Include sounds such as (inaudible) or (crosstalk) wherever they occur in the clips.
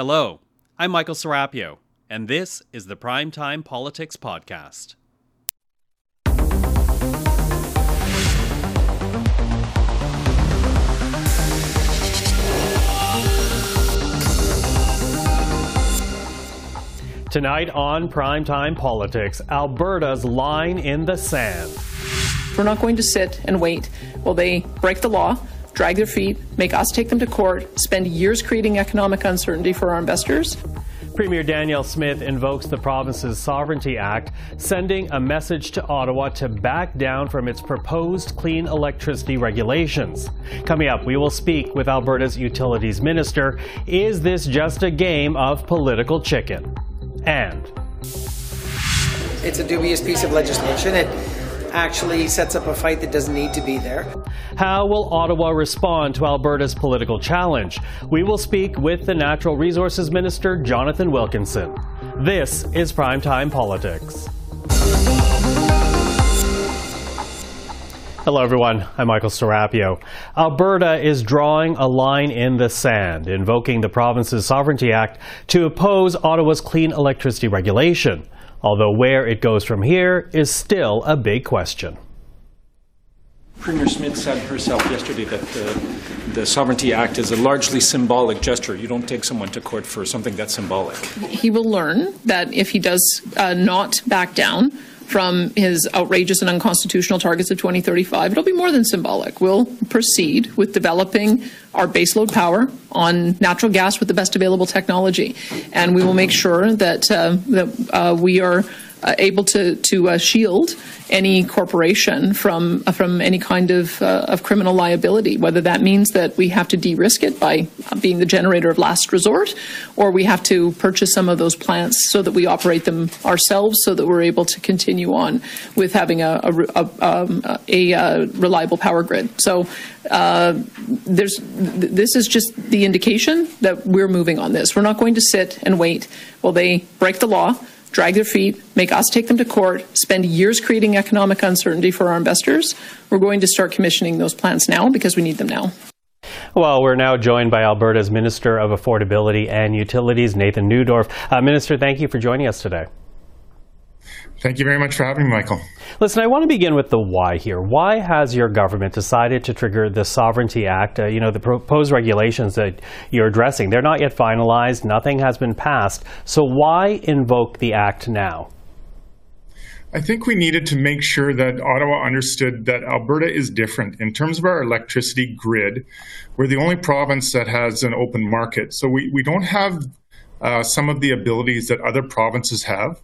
Hello, I'm Michael Serapio, and this is the Primetime Politics Podcast. Tonight on Primetime Politics, Alberta's line in the sand. We're not going to sit and wait while they break the law, drag their feet, make us take them to court, spend years creating economic uncertainty for our investors. Premier Danielle Smith invokes the province's Sovereignty Act, sending a message to Ottawa to back down from its proposed clean electricity regulations. Coming up, we will speak with Alberta's Utilities Minister. Is this just a game of political chicken? And it's a dubious piece of legislation. It actually sets up a fight that doesn't need to be there. How will Ottawa respond to Alberta's political challenge? We will speak with the Natural Resources Minister, Jonathan Wilkinson. This is Primetime Politics. Hello, everyone. I'm Michael Serapio. Alberta is drawing a line in the sand, invoking the province's Sovereignty Act to oppose Ottawa's clean electricity regulation. Although where it goes from here is still a big question. Premier Smith said herself yesterday that the, the, Sovereignty Act is a largely symbolic gesture. You don't take someone to court for something that's symbolic. He will learn that if he does uh, not back down from his outrageous and unconstitutional targets of 2035, it'll be more than symbolic. We'll proceed with developing our baseload power on natural gas with the best available technology, and we will make sure that uh, that uh, we are uh, able to to uh, shield any corporation from uh, from any kind of uh, of criminal liability. Whether that means that we have to de-risk it by being the generator of last resort, or we have to purchase some of those plants so that we operate them ourselves, so that we're able to continue on with having a a, a, um, a, a reliable power grid. So. Uh, there's this is just the indication that we're moving on this. We're not going to sit and wait while they break the law drag their feet, make us take them to court, spend years creating economic uncertainty for our investors. We're going to start commissioning those plants now because we need them now. Well, we're now joined by Alberta's Minister of Affordability and Utilities, Nathan Neudorf. Uh, Minister, thank you for joining us today. Thank you very much for having me, Michael. Listen, I want to begin with the why here. Why has your government decided to trigger the Sovereignty Act? Uh, you know, the proposed regulations that you're addressing, they're not yet finalized, nothing has been passed. So why invoke the act now? I think we needed to make sure that Ottawa understood that Alberta is different. In terms of our electricity grid, we're the only province that has an open market. So we, we don't have uh, some of the abilities that other provinces have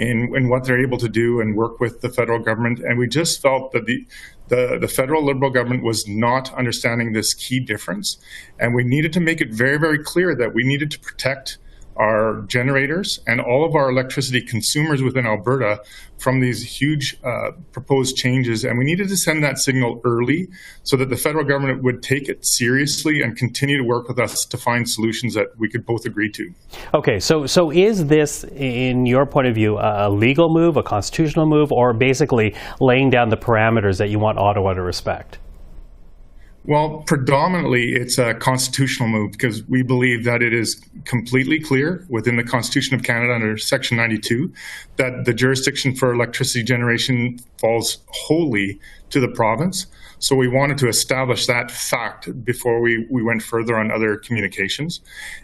in, in what they're able to do and work with the federal government. And we just felt that the, the, the federal Liberal government was not understanding this key difference. And we needed to make it very, very clear that we needed to protect our generators and all of our electricity consumers within Alberta from these huge uh, proposed changes. And we needed to send that signal early so that the federal government would take it seriously and continue to work with us to find solutions that we could both agree to. Okay, so so is this, in your point of view, a legal move, a constitutional move, or basically laying down the parameters that you want Ottawa to respect? Well, predominantly it's a constitutional move because we believe that it is completely clear within the Constitution of Canada under Section 92 that the jurisdiction for electricity generation falls wholly to the province. So we wanted to establish that fact before we, we went further on other communications.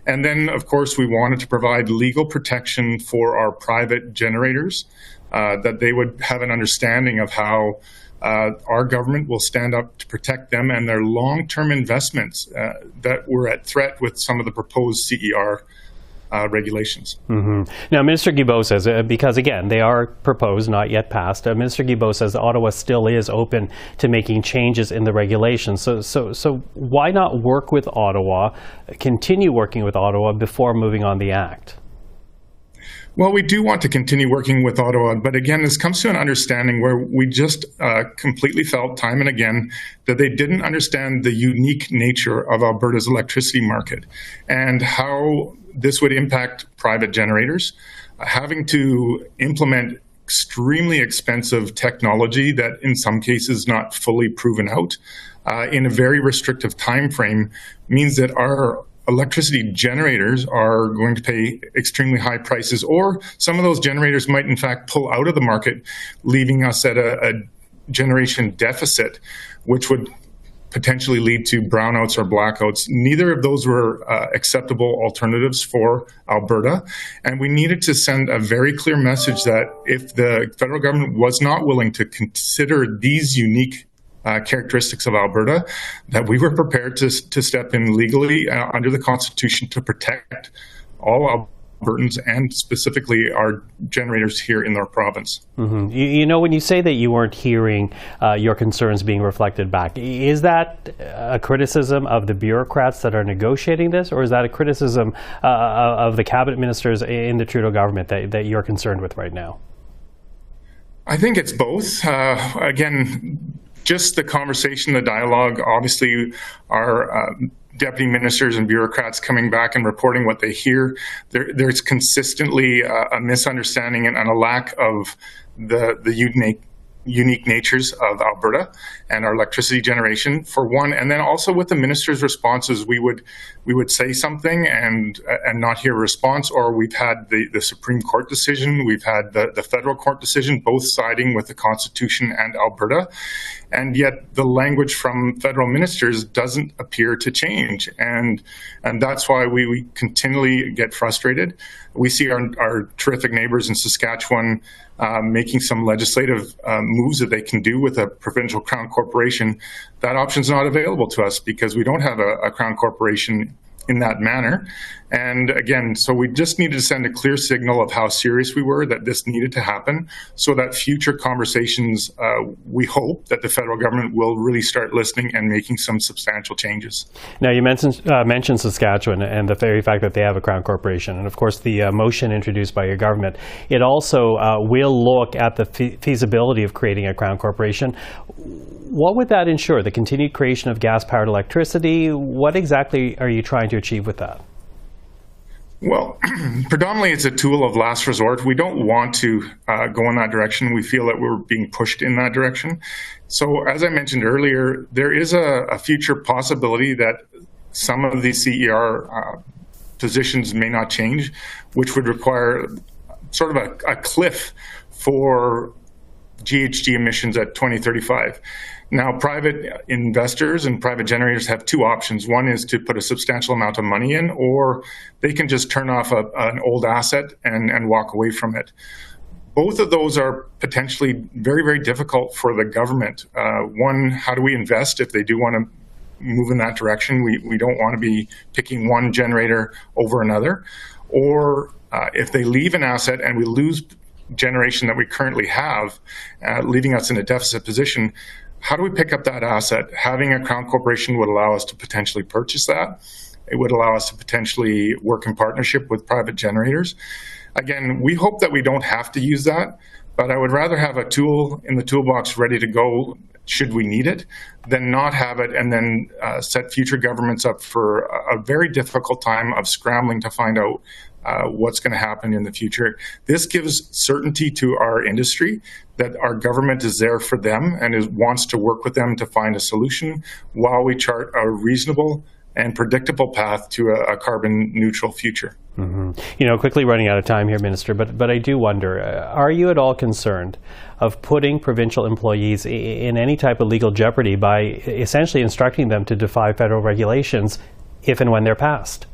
And then, of course, we wanted to provide legal protection for our private generators, uh, that they would have an understanding of how uh, our government will stand up to protect them and their long term investments uh, that were at threat with some of the proposed CER. Uh, regulations. Mm-hmm. Now, Minister Guilbeault says, uh, because again, they are proposed, not yet passed. Uh, Minister Guilbeault says Ottawa still is open to making changes in the regulations. So, so, so why not work with Ottawa, continue working with Ottawa before moving on the act? Well, we do want to continue working with Ottawa, but again, this comes to an understanding where we just uh, completely felt time and again that they didn't understand the unique nature of Alberta's electricity market and how this would impact private generators. Uh, having to implement extremely expensive technology that in some cases not fully proven out uh, in a very restrictive time frame means that our electricity generators are going to pay extremely high prices, or some of those generators might, in fact, pull out of the market, leaving us at a, a generation deficit, which would potentially lead to brownouts or blackouts. Neither of those were uh, acceptable alternatives for Alberta. And we needed to send a very clear message that if the federal government was not willing to consider these unique uh, characteristics of Alberta, that we were prepared to, to step in legally uh, under the Constitution to protect all Albertans and specifically our generators here in our province. Mm-hmm. You, you, know, when you say that you weren't hearing uh, your concerns being reflected back, is that a criticism of the bureaucrats that are negotiating this, or is that a criticism uh, of the cabinet ministers in the Trudeau government that, that you're concerned with right now? I think it's both. Uh, again, just the conversation, the dialogue. Obviously, our um, deputy ministers and bureaucrats coming back and reporting what they hear. There, there's consistently a, a misunderstanding and, and, a lack of the the unique unique natures of Alberta and our electricity generation for one, and then also with the minister's responses, we would we would say something and and not hear a response, or we've had the, the Supreme Court decision, we've had the, the federal court decision, both siding with the Constitution and Alberta, and yet the language from federal ministers doesn't appear to change, and and that's why we, we continually get frustrated. We see our, our terrific neighbors in Saskatchewan um, making some legislative um, moves that they can do with a provincial crown corporation, that option is not available to us because we don't have a, a crown corporation in that manner. And again, so we just needed to send a clear signal of how serious we were that this needed to happen so that future conversations, uh, we hope that the federal government will really start listening and making some substantial changes. Now, you mentioned, uh, mentioned Saskatchewan and the very fact that they have a Crown Corporation. And of course, the uh, motion introduced by your government, it also uh, will look at the fe- feasibility of creating a Crown Corporation. What would that ensure? The continued creation of gas powered electricity? What exactly are you trying to achieve with that? Well, (clears throat) predominantly it's a tool of last resort. We don't want to uh, go in that direction. We feel that we're being pushed in that direction. So, as I mentioned earlier, there is a, a future possibility that some of these CER uh, positions may not change, which would require sort of a, a cliff for GHG emissions at 2035. Now, private investors and private generators have two options. One is to put a substantial amount of money in, or they can just turn off a, an old asset and, and walk away from it. Both of those are potentially very, very difficult for the government. Uh, one, how do we invest if they do want to move in that direction? We, we don't want to be picking one generator over another. Or uh, if they leave an asset and we lose generation that we currently have, uh, leaving us in a deficit position, how do we pick up that asset? Having a crown corporation would allow us to potentially purchase that. It would allow us to potentially work in partnership with private generators. Again, we hope that we don't have to use that, but I would rather have a tool in the toolbox ready to go should we need it than not have it and then uh, set future governments up for a, a very difficult time of scrambling to find out uh, what's going to happen in the future. This gives certainty to our industry that our government is there for them and is, wants to work with them to find a solution while we chart a reasonable and predictable path to a, a carbon neutral future. Mm-hmm. You know, quickly running out of time here, Minister, but, but I do wonder uh, are you at all concerned of putting provincial employees in any type of legal jeopardy by essentially instructing them to defy federal regulations if and when they're passed?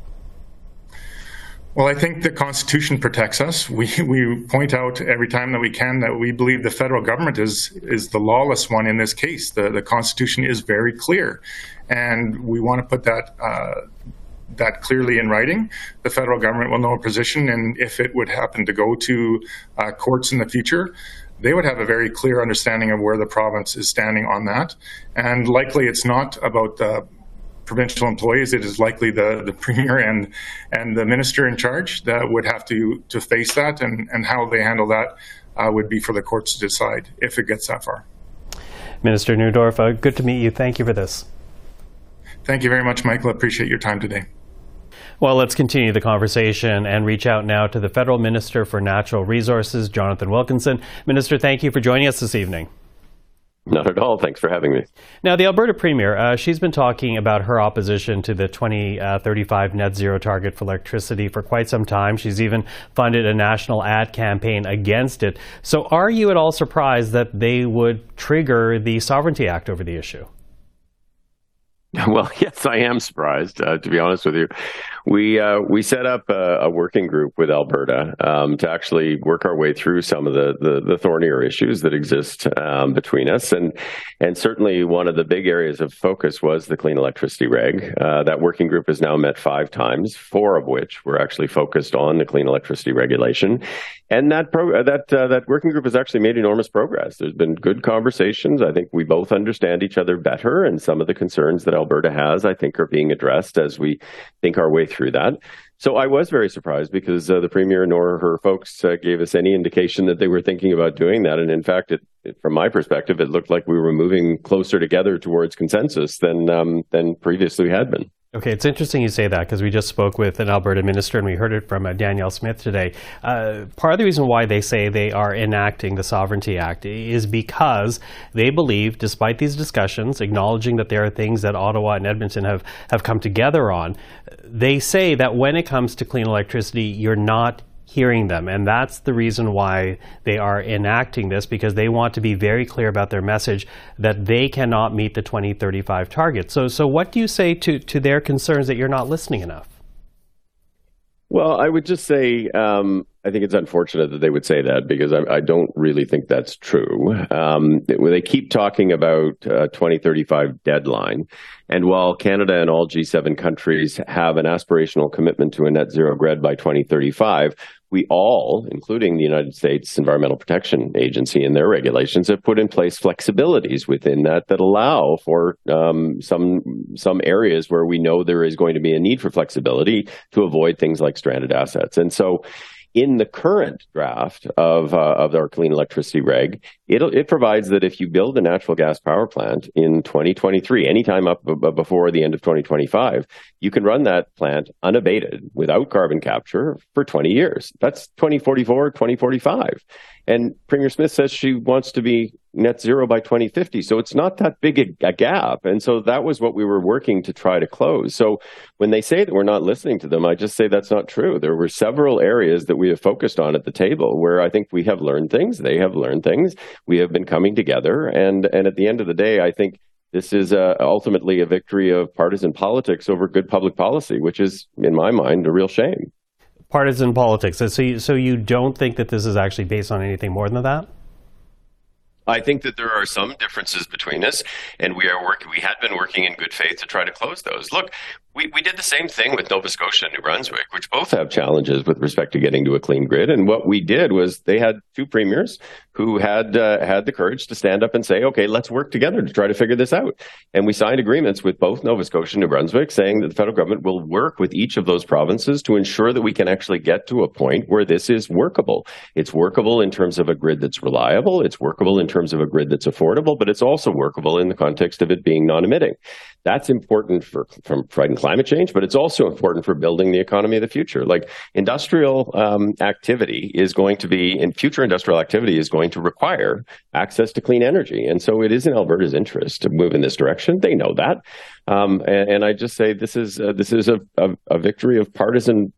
Well, I think the Constitution protects us. We, (laughs) we point out every time that we can that we believe the federal government is, is the lawless one in this case. The, the Constitution is very clear, and we want to put that, uh, that clearly in writing. The federal government will know a position, and if it would happen to go to uh, courts in the future, they would have a very clear understanding of where the province is standing on that. And likely it's not about the provincial employees, it is likely the, the premier and and the minister in charge that would have to to face that, and and how they handle that uh, would be for the courts to decide if it gets that far. Minister Neudorf, uh, good to meet you. Thank you for this. Thank you very much, Michael. I appreciate your time today. Well, let's continue the conversation and reach out now to the Federal Minister for Natural Resources, Jonathan Wilkinson. Minister, thank you for joining us this evening. Not at all. Thanks for having me. Now, the Alberta Premier, uh, she's been talking about her opposition to the 2035 uh, net zero target for electricity for quite some time. She's even funded a national ad campaign against it. So, are you at all surprised that they would trigger the Sovereignty Act over the issue? (laughs) Well, yes, I am surprised. Uh, to be honest with you, we uh, we set up a, a, working group with Alberta um, to actually work our way through some of the the, the thornier issues that exist um, between us, and and certainly one of the big areas of focus was the clean electricity reg. Uh, that working group has now met five times, four of which were actually focused on the clean electricity regulation, and that pro- uh, that uh, that working group has actually made enormous progress. There's been good conversations. I think we both understand each other better, and some of the concerns that Alberta has, I think, are being addressed as we think our way through that. So I was very surprised because uh, the premier nor her folks uh, gave us any indication that they were thinking about doing that. And in fact, it, it, from my perspective, it looked like we were moving closer together towards consensus than um, than previously had been. Okay, it's interesting you say that because we just spoke with an Alberta minister and we heard it from uh, Danielle Smith today. Uh, part of the reason why they say they are enacting the Sovereignty Act is because they believe, despite these discussions, acknowledging that there are things that Ottawa and Edmonton have, have come together on, they say that when it comes to clean electricity, you're not hearing them. And that's the reason why they are enacting this because they want to be very clear about their message that they cannot meet the 2035 target. So, so what do you say to, to their concerns that you're not listening enough? Well, I would just say um, I think it's unfortunate that they would say that because I, I don't really think that's true. Um, they keep talking about a 2035 deadline, and while Canada and all G7 countries have an aspirational commitment to a net zero grid by 2035, we all, including the United States Environmental Protection Agency and their regulations, have put in place flexibilities within that that allow for um, some some areas where we know there is going to be a need for flexibility to avoid things like stranded assets. And so, in the current draft of uh, of our clean electricity reg, it it provides that if you build a natural gas power plant in 2023, anytime up b- before the end of 2025, you can run that plant unabated without carbon capture for 20 years. That's 2044, 2045. And Premier Smith says she wants to be net zero by 2050. So it's not that big a, a, gap. And so that was what we were working to try to close. So when they say that we're not listening to them, I just say that's not true. There were several areas that we have focused on at the table where I think we have learned things. They have learned things. We have been coming together. And, and at the end of the day, I think this is uh, ultimately a victory of partisan politics over good public policy, which is, in my mind, a real shame partisan politics. So so you don't think that this is actually based on anything more than that? I think that there are some differences between us, and we are working. We had been working in good faith to try to close those. Look, we, we did the same thing with Nova Scotia and New Brunswick, which both have challenges with respect to getting to a clean grid. And what we did was they had two premiers who had uh, had the courage to stand up and say, "Okay, let's work together to try to figure this out." And we signed agreements with both Nova Scotia and New Brunswick, saying that the federal government will work with each of those provinces to ensure that we can actually get to a point where this is workable. It's workable in terms of a grid that's reliable. It's workable in terms of a grid that's affordable, but it's also workable in the context of it being non-emitting. That's important for from fighting climate change, but it's also important for building the economy of the future. Like industrial um, activity is going to be, and future industrial activity is going to require access to clean energy, and so it is in Alberta's interest to move in this direction. They know that, um, and, and, I just say this is uh, this is a, a, a victory of partisan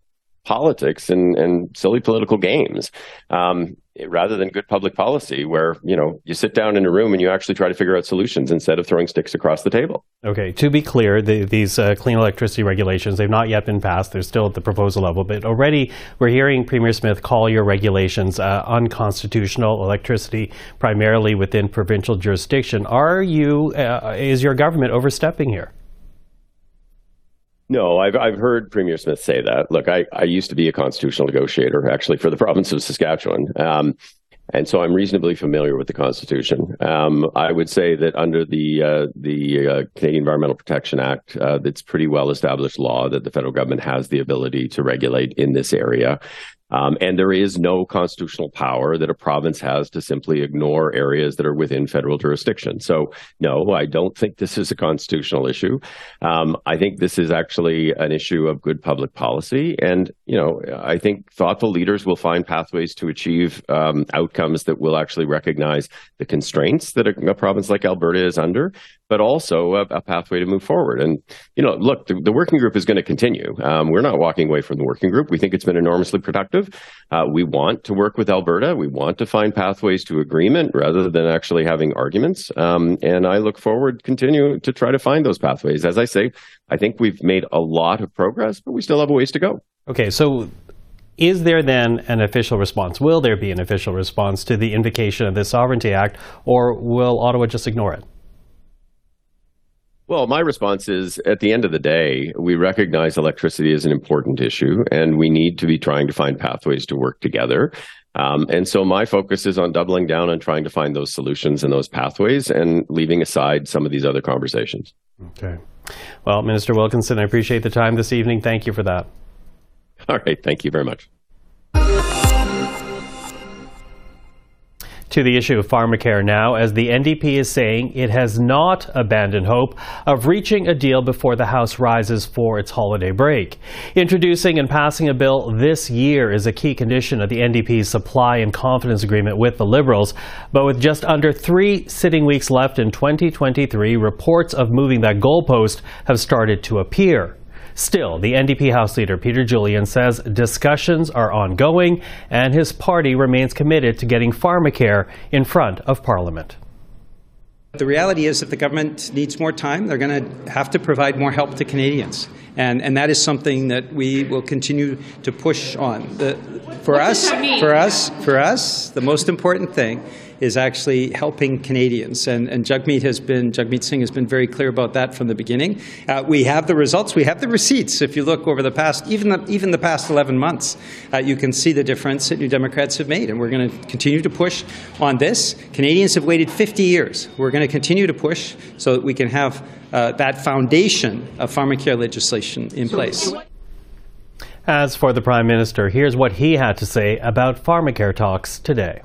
politics and, and silly political games um, rather than good public policy where you know you sit down in a room and you actually try to figure out solutions instead of throwing sticks across the table. Okay to be clear the, these uh, clean electricity regulations they've not yet been passed. They're still at the proposal level but already we're hearing premier smith call your regulations uh, unconstitutional electricity primarily within provincial jurisdiction. Are you uh, is your government overstepping here no, I've I've heard Premier Smith say that. Look, I, I used to be a constitutional negotiator actually for the (laughs) province of Saskatchewan. Um, and so I'm reasonably familiar with the Constitution. Um, I would say that under the uh, the uh, Canadian Environmental Protection Act, uh, it's pretty well established law that the federal government has the ability to regulate in this area. Um, and there is no constitutional power that a province has to simply ignore areas that are within federal jurisdiction. So, no, I don't think this is a constitutional issue. Um, I think this is actually an issue of good public policy. And, you know, I think thoughtful leaders will find pathways to achieve um, outcomes that will actually recognize the constraints that a, a province like Alberta is under, but also a, a, pathway to move forward. And, you know, look, the, the working group is going to continue. Um, we're not walking away from the working group. We think it's been enormously productive. Uh, we want to work with Alberta. We want to find pathways to agreement rather than actually having arguments. Um, and I look forward continue to try to find those pathways. As I say, I think we've made a lot of progress, but we still have a ways to go. Okay, so is there then an official response? Will there be an official response to the invocation of the Sovereignty Act, or will Ottawa just ignore it? Well, my response is at the end of the day, we recognize electricity is an important issue and we need to be trying to find pathways to work together. Um, and so my focus is on doubling down on trying to find those solutions and those pathways and leaving aside some of these other conversations. Okay. Well, Minister Wilkinson, I appreciate the time this evening. Thank you for that. (laughs) All right. Thank you very much. To the issue of pharmacare now, as the NDP is saying it has not abandoned hope of reaching a deal before the House rises for its holiday break. Introducing and passing a bill this year is a key condition of the NDP's supply and confidence agreement with the Liberals. But with just under three sitting weeks left in 2023, reports of moving that goalpost have started to appear. Still, the NDP House Leader Peter Julian says discussions are ongoing and his party remains committed to getting pharmacare in front of Parliament. The reality is, if the government needs more time, they're going to have to provide more help to Canadians. And, and that is something that we will continue to push on. The, for us, for us, for us, the most important thing is actually helping Canadians. And, and Jagmeet has been, Jagmeet Singh has been very clear about that from the beginning. Uh, we have the results, we have the receipts. If you look over the past, even the, even the past 11 months, uh, you can see the difference that New Democrats have made. And we're going to continue to push on this. Canadians have waited 50 years. We're going to continue to push so that we can have uh, that foundation of pharmacare legislation in place. As for the Prime Minister, here's what he had to say about pharmacare talks today.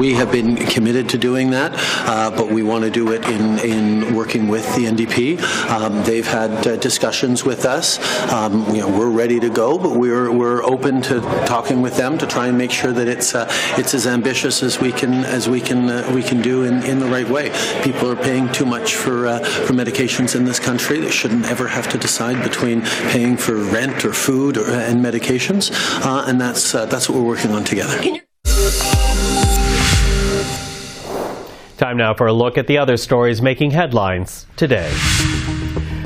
We have been committed to doing that, uh, but we want to do it in, in working with the NDP. Um, they've had uh, discussions with us. Um, you know, we're ready to go, but we're we're open to talking with them to try and make sure that it's uh, it's as ambitious as we can as we can uh, we can do in, in the right way. People are paying too much for uh, for medications in this country. They shouldn't ever have to decide between paying for rent or food or, and medications, uh, and that's that's what we're working on together. Time now for a look at the other stories making headlines today.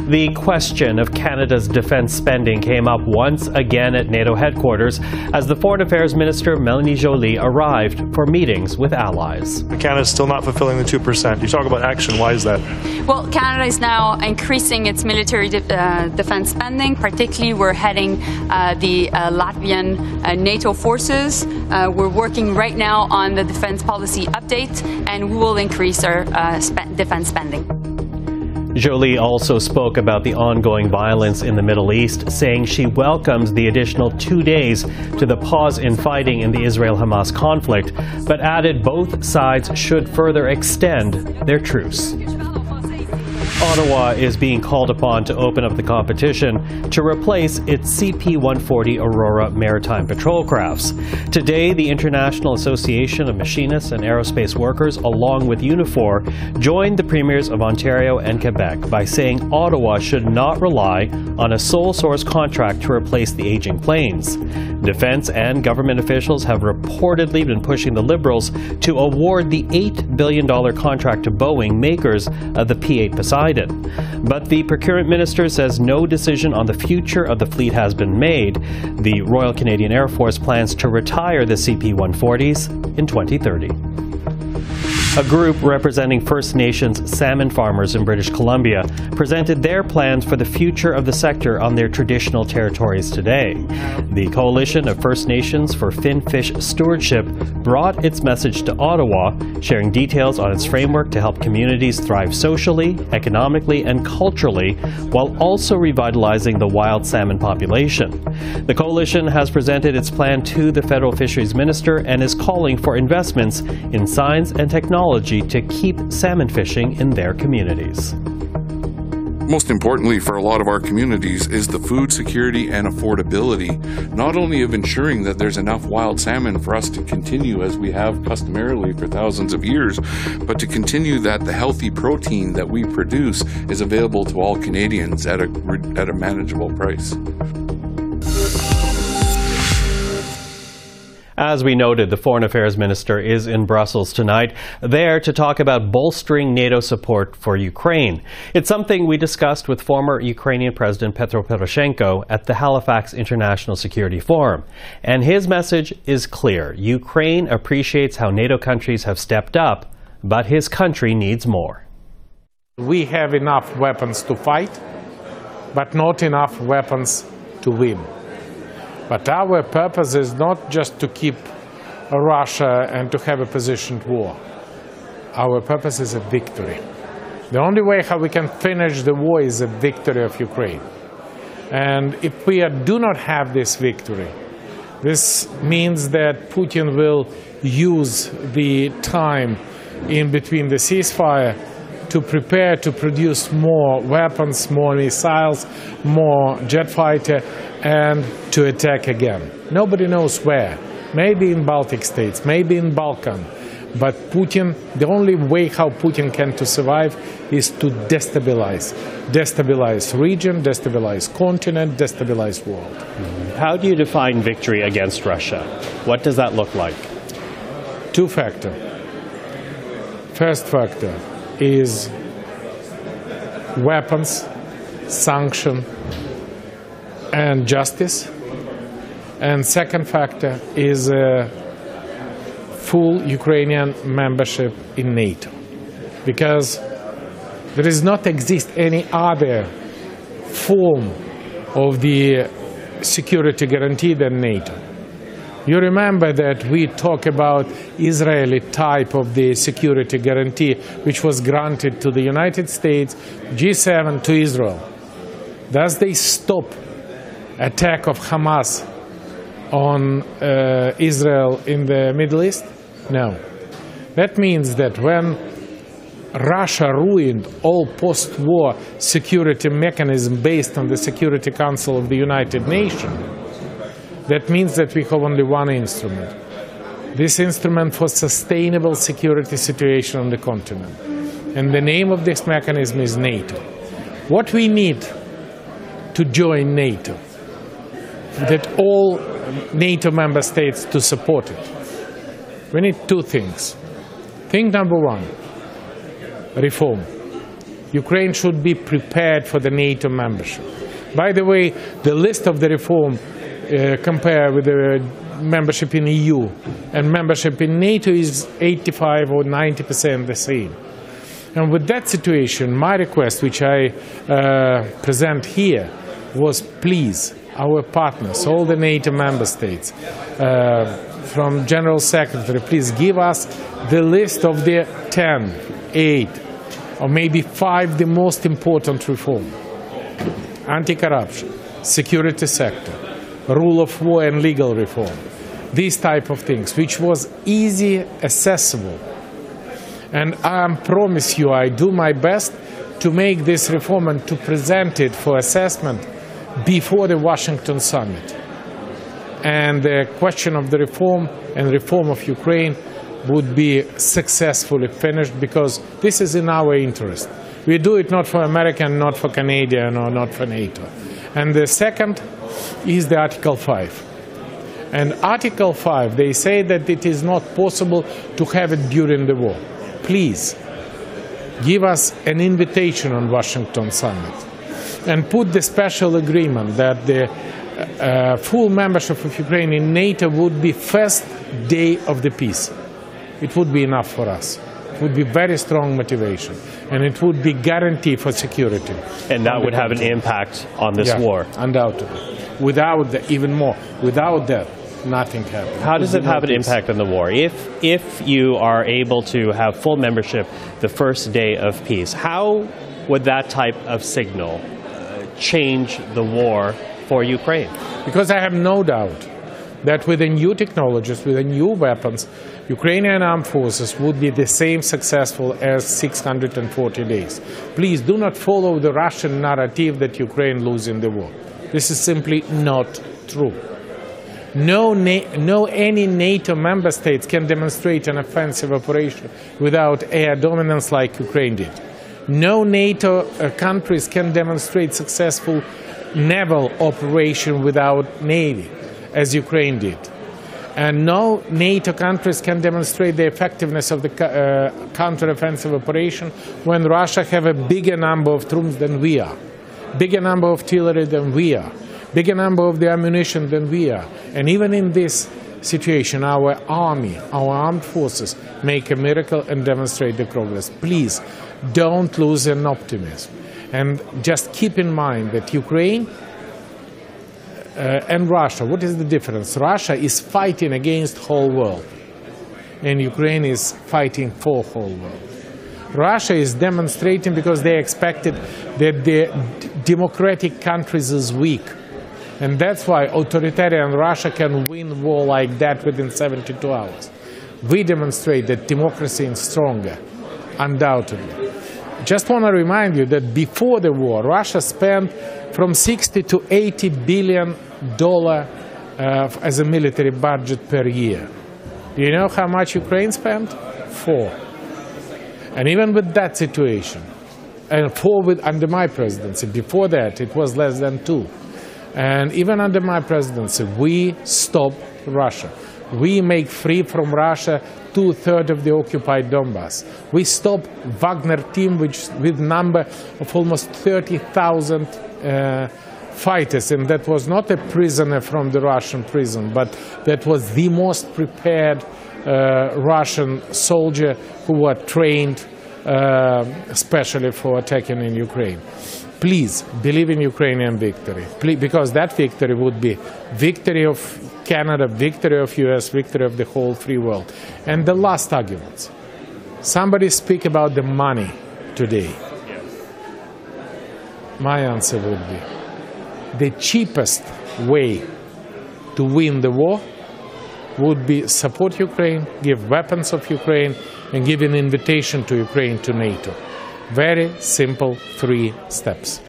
The question of Canada's defense spending came up once again at NATO headquarters as the Foreign Affairs Minister Melanie Joly arrived for meetings with allies. Canada is still not fulfilling the 2%. You talk about action. Why is that? Well, Canada is now increasing its military de- uh, defense spending. Particularly, we're heading uh, the uh, Latvian uh, NATO forces. Uh, we're working right now on the defense policy update, and we will increase our uh, spe- defense spending. Joly also spoke about the ongoing violence in the Middle East, saying she welcomes the additional two days to the pause in fighting in the Israel Hamas conflict, but added both sides should further extend their truce. Ottawa is being called upon to open up the competition to replace its CP 140 Aurora maritime patrol crafts. Today, the International Association of Machinists and Aerospace Workers, along with Unifor, joined the premiers of Ontario and Quebec by saying Ottawa should not rely on a sole source contract to replace the aging planes. Defense and government officials have reportedly been pushing the Liberals to award the $8 billion contract to Boeing, makers of the P 8 Poseidon. But the procurement minister says no decision on the future of the fleet has been made. The Royal Canadian Air Force plans to retire the CP 140s in 2030. A group representing First Nations salmon farmers in British Columbia presented their plans for the future of the sector on their traditional territories today. The Coalition of First Nations for Finfish Stewardship brought its message to Ottawa, sharing details on its framework to help communities thrive socially, economically, and culturally, while also revitalizing the wild salmon population. The coalition has presented its plan to the federal fisheries minister and is calling for investments in science and technology to keep salmon fishing in their communities. Most importantly for a lot of our communities is the food security and affordability, not only of ensuring that there's enough wild salmon for us to continue as we have customarily for thousands of years, but to continue that the healthy protein that we produce is available to all Canadians at a, at a manageable price. As we noted, the Foreign Affairs Minister is in Brussels tonight, there to talk about bolstering NATO support for Ukraine. It's something we discussed with former Ukrainian President Petro Poroshenko at the Halifax International Security Forum. And his message is clear Ukraine appreciates how NATO countries have stepped up, but his country needs more. We have enough weapons to fight, but not enough weapons to win. But our purpose is not just to keep Russia and to have a positioned war. Our purpose is a victory. The only way how we can finish the war is a victory of Ukraine. And if we do not have this victory, this means that Putin will use the time in between the ceasefire to prepare to produce more weapons, more missiles, more jet fighter, and to attack again. Nobody knows where. Maybe in Baltic states, maybe in Balkan. But Putin, the only way how Putin can to survive is to destabilize, destabilize region, destabilize continent, destabilize world. Mm-hmm. How do you define victory against Russia? What does that look like? Two factor. First factor is weapons, sanction, and justice. And second factor is uh, full Ukrainian membership in NATO. Because there does not exist any other form of the security guarantee than NATO. You remember that we talk about Israeli type of the security guarantee, which was granted to the United States, G7 to Israel. Does they stop attack of Hamas on uh, Israel in the Middle East? No. That means that when Russia ruined all post-war security mechanism based on the Security Council of the United Nations, that means that we have only one instrument. This instrument for sustainable security situation on the continent. And the name of this mechanism is NATO. What we need to join NATO, that all NATO member states to support it. We need two things. Thing number one, reform. Ukraine should be prepared for the NATO membership. By the way, the list of the reform uh, compare with the membership in EU and membership in NATO is 85 or 90 percent the same. And with that situation, my request, which I uh, present here, was please, our partners, all the NATO member states, uh, from General Secretary, please give us the list of the 10, 8, or maybe 5 the most important reform. Anti-corruption, security sector, rule of law and legal reform, these type of things, which was easy, accessible. And I promise you, I do my best to make this reform and to present it for assessment before the Washington summit. And the question of the reform and reform of Ukraine would be successfully finished because this is in our interest. We do it not for American, not for Canadian, or not for NATO. And the second is the Article 5. And Article 5, they say that it is not possible to have it during the war. Please, give us an invitation on Washington summit and put the special agreement that the uh, full membership of Ukraine in NATO would be first day of the peace. It would be enough for us. It would be very strong motivation, and it would be guarantee for security. And that would have an impact on this Yeah, war. Undoubtedly. Without that, even more. Without that, nothing happens. How does Would it have an peace. impact on the war? If if you are able to have full membership the first day of peace, how would that type of signal change the war for Ukraine? Because I have no doubt that with the new technologies, with the new weapons, Ukrainian armed forces would be the same successful as 640 days. Please do not follow the Russian narrative that Ukraine losing the war. This is simply not true. No, no any NATO member states can demonstrate an offensive operation without air dominance like Ukraine did. No NATO uh, countries can demonstrate successful naval operation without navy, as Ukraine did. And no NATO countries can demonstrate the effectiveness of the uh, counteroffensive operation when Russia have a bigger number of troops than we are, bigger number of artillery than we are, bigger number of the ammunition than we are. And even in this situation, our army, our armed forces make a miracle and demonstrate the progress. Please don't lose an optimism. And just keep in mind that Ukraine uh, and Russia, what is the difference? Russia is fighting against whole world, and Ukraine is fighting for whole world. Russia is demonstrating because they expected that the democratic countries is weak. And that's why authoritarian Russia can win war like that within 72 hours. We demonstrate that democracy is stronger, undoubtedly. Just want to remind you that before the war, Russia spent from 60 to 80 billion dollar uh, as a military budget per year. Do you know how much Ukraine spent? Four. And even with that situation, and four with, under my presidency, before that it was less than two. And even under my presidency, we stop Russia. We make free from Russia two thirds of the occupied Donbass. We stop Wagner team, which with number of almost 30,000 uh, fighters, and that was not a prisoner from the Russian prison, but that was the most prepared uh, Russian soldier who were trained uh, especially for attacking in Ukraine. Please believe in Ukrainian victory, Please, because that victory would be victory of Canada, victory of US, victory of the whole free world. And the last argument. Somebody speak about the money today. My answer would be the cheapest way to win the war would be support Ukraine, give weapons of Ukraine, and give an invitation to Ukraine to NATO. Very simple three steps.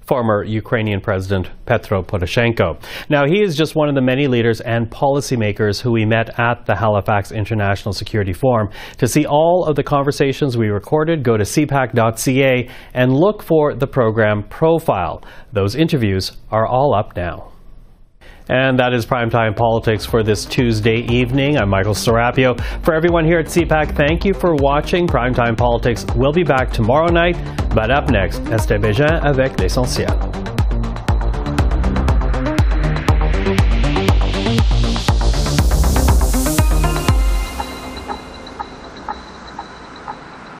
Former Ukrainian President Petro Poroshenko. Now, he is just one of the many leaders and policymakers who we met at the Halifax International Security Forum. To see all of the conversations we recorded, go to cpac.ca and look for the program profile. Those interviews are all up now. And that is Primetime Politics for this Tuesday evening. I'm Michael Serapio. For everyone here at CPAC, thank you for watching. Primetime Politics We'll be back tomorrow night. But up next, Esther Bégin avec l'essentiel.